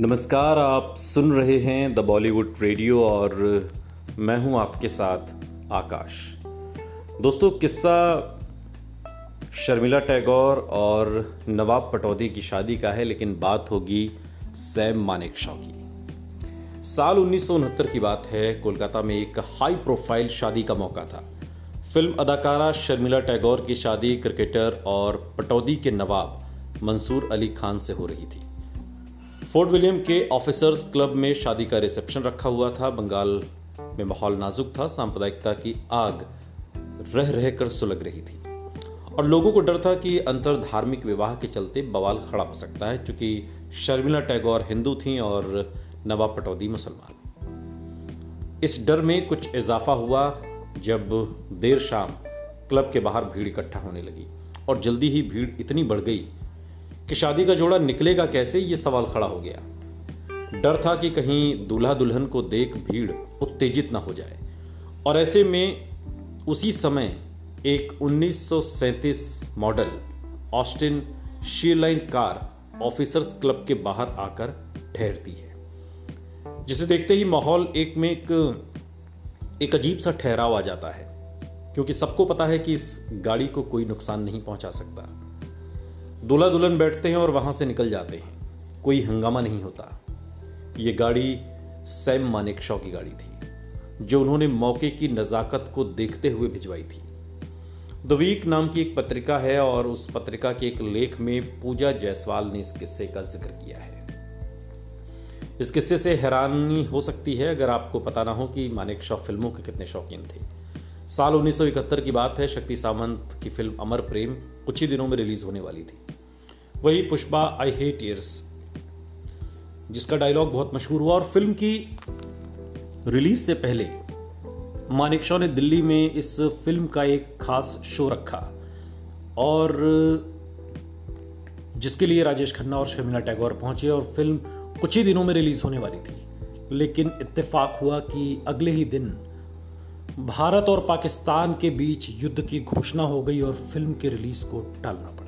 नमस्कार, आप सुन रहे हैं द बॉलीवुड रेडियो और मैं हूँ आपके साथ आकाश। दोस्तों, किस्सा शर्मिला टैगोर और नवाब पटौदी की शादी का है, लेकिन बात होगी सैम मानेक शॉ की। साल उन्नीस सौ उनहत्तर की बात है, कोलकाता में एक हाई प्रोफ़ाइल शादी का मौका था। फ़िल्म अदाकारा शर्मिला टैगोर की शादी क्रिकेटर और पटौदी के नवाब मंसूर अली खान से हो रही थी। फोर्ट विलियम के ऑफिसर्स क्लब में शादी का रिसेप्शन रखा हुआ था। बंगाल में माहौल नाजुक था। सांप्रदायिकता की आग रह रह कर सुलग रही थी। और लोगों को डर था कि अंतर धार्मिक विवाह के चलते बवाल खड़ा हो सकता है क्योंकि शर्मिला टैगोर हिंदू थीं और नवाब पटौदी मुसलमान। इस डर में कुछ इजाफा हुआ जब देर शाम क्लब के बाहर भीड़ इकट्ठा होने लगी और जल्दी ही भीड़ इतनी बढ़ गई कि शादी का जोड़ा निकलेगा कैसे, ये सवाल खड़ा हो गया। डर था कि कहीं दूल्हा दुल्हन को देख भीड़ उत्तेजित ना हो जाए। और ऐसे में उसी समय एक 1937 model Austin Sheerline car officers club के बाहर आकर ठहरती है, जिसे देखते ही माहौल एक में एक एक अजीब सा ठहराव आ जाता है, क्योंकि सबको पता है कि इस गाड़ी को कोई नुकसान नहीं पहुँचा सकता। दूल्हा दुल्हन बैठते हैं और वहाँ से निकल जाते हैं। कोई हंगामा नहीं होता। ये गाड़ी सैम मानेक शॉ की गाड़ी थी, जो उन्होंने मौके की नज़ाकत को देखते हुए भिजवाई थी। द वीक नाम की एक पत्रिका है और उस पत्रिका के एक लेख में पूजा जायसवाल ने इस किस्से का ज़िक्र किया है। इस किस्से से हैरानी हो सकती है, अगर आपको पता ना हो कि मानेक शॉ फ़िल्मों के कितने शौकीन थे। साल 1971 की बात है, शक्ति सामंत की फ़िल्म अमर प्रेम कुछ ही दिनों में रिलीज़ होने वाली थी। वही पुष्पा आई हेट ईयर्स जिसका डायलॉग बहुत मशहूर हुआ और फ़िल्म की रिलीज़ से पहले मानिक ने दिल्ली में इस फ़िल्म का एक खास शो रखा और जिसके लिए राजेश खन्ना और शर्मिला टैगोर पहुँचे और फ़िल्म कुछ ही दिनों में रिलीज़ होने वाली थी। लेकिन इत्तेफाक हुआ कि अगले ही दिन भारत और पाकिस्तान के बीच युद्ध की घोषणा हो गई और फ़िल्म के रिलीज़ को टालना पड़ा।